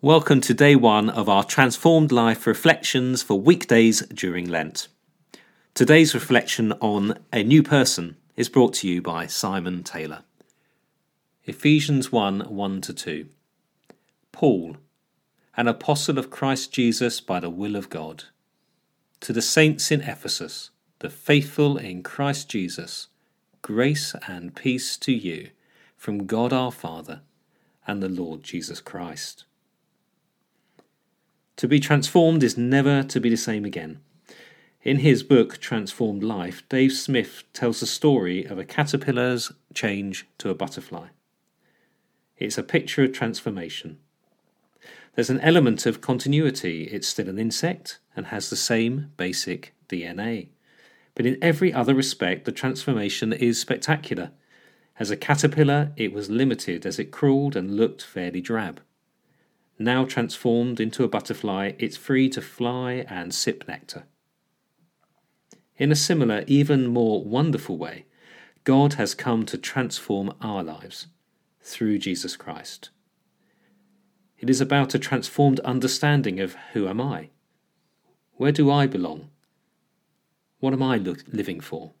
Welcome to day one of our Transformed Life reflections for weekdays during Lent. Today's reflection on a new person is brought to you by Simon Taylor. Ephesians 1 1 2. Paul, an apostle of Christ Jesus by the will of God, to the saints in Ephesus, the faithful in Christ Jesus, grace and peace to you from God our Father and the Lord Jesus Christ. To be transformed is never to be the same again. In his book, Transformed Life, Dave Smith tells the story of a caterpillar's change to a butterfly. It's a picture of transformation. There's an element of continuity. It's still an insect and has the same basic DNA. But in every other respect, the transformation is spectacular. As a caterpillar, it was limited as it crawled and looked fairly drab. Now transformed into a butterfly, it's free to fly and sip nectar. In a similar, even more wonderful way, God has come to transform our lives through Jesus Christ. It is about a transformed understanding of who am I? Where do I belong? What am I living for?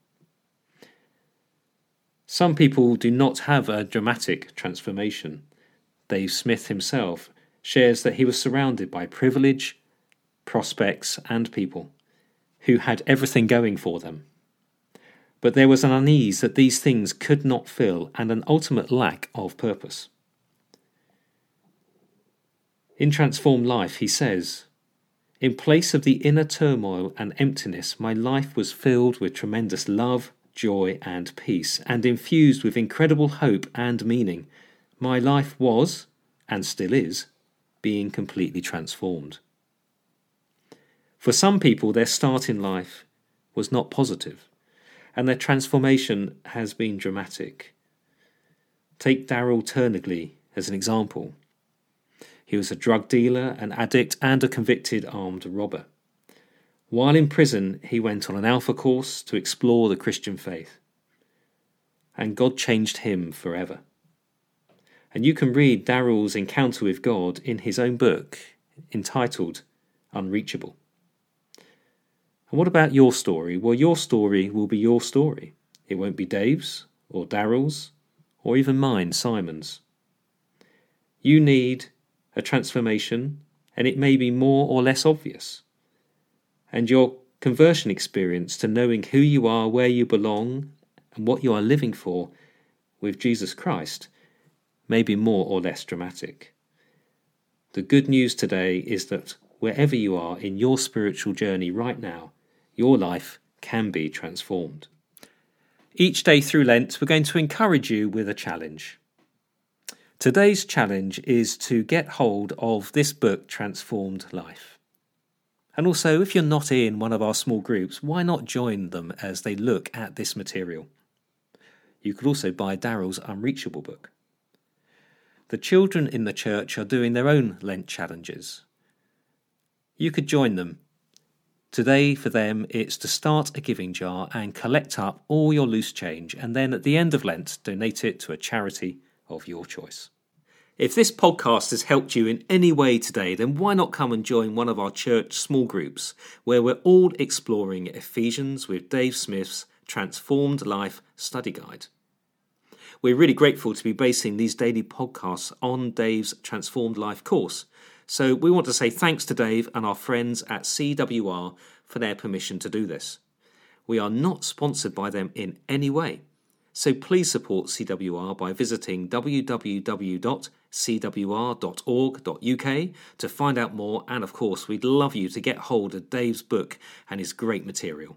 Some people do not have a dramatic transformation. Dave Smith himself shares that he was surrounded by privilege, prospects, and people who had everything going for them. But there was an unease that these things could not fill and an ultimate lack of purpose. In Transformed Life, he says, In place of the inner turmoil and emptiness, my life was filled with tremendous love, joy, and peace, and infused with incredible hope and meaning. My life was, and still is, being completely transformed. For some people, their start in life was not positive, and their transformation has been dramatic. Take Darrell Tunningley as an example. He was a drug dealer, an addict, and a convicted armed robber. While in prison, he went on an Alpha course to explore the Christian faith. And God changed him forever. And you can read Darrell's encounter with God in his own book entitled Unreachable. And what about your story? Well, your story will be your story. It won't be Dave's or Darrell's or even mine, Simon's. You need a transformation, and it may be more or less obvious. And your conversion experience to knowing who you are, where you belong, and what you are living for with Jesus Christ may be more or less dramatic. The good news today is that wherever you are in your spiritual journey right now, your life can be transformed. Each day through Lent, we're going to encourage you with a challenge. Today's challenge is to get hold of this book, Transformed Life. And also, if you're not in one of our small groups, why not join them as they look at this material? You could also buy Darrell's Unreachable book. The children in the church are doing their own Lent challenges. You could join them. Today, for them, it's to start a giving jar and collect up all your loose change, and then at the end of Lent, donate it to a charity of your choice. If this podcast has helped you in any way today, then why not come and join one of our church small groups where we're all exploring Ephesians with Dave Smith's Transformed Life Study Guide. We're really grateful to be basing these daily podcasts on Dave's Transformed Life course. So we want to say thanks to Dave and our friends at CWR for their permission to do this. We are not sponsored by them in any way. So please support CWR by visiting www.cwr.org.uk to find out more. And of course, we'd love you to get hold of Dave's book and his great material.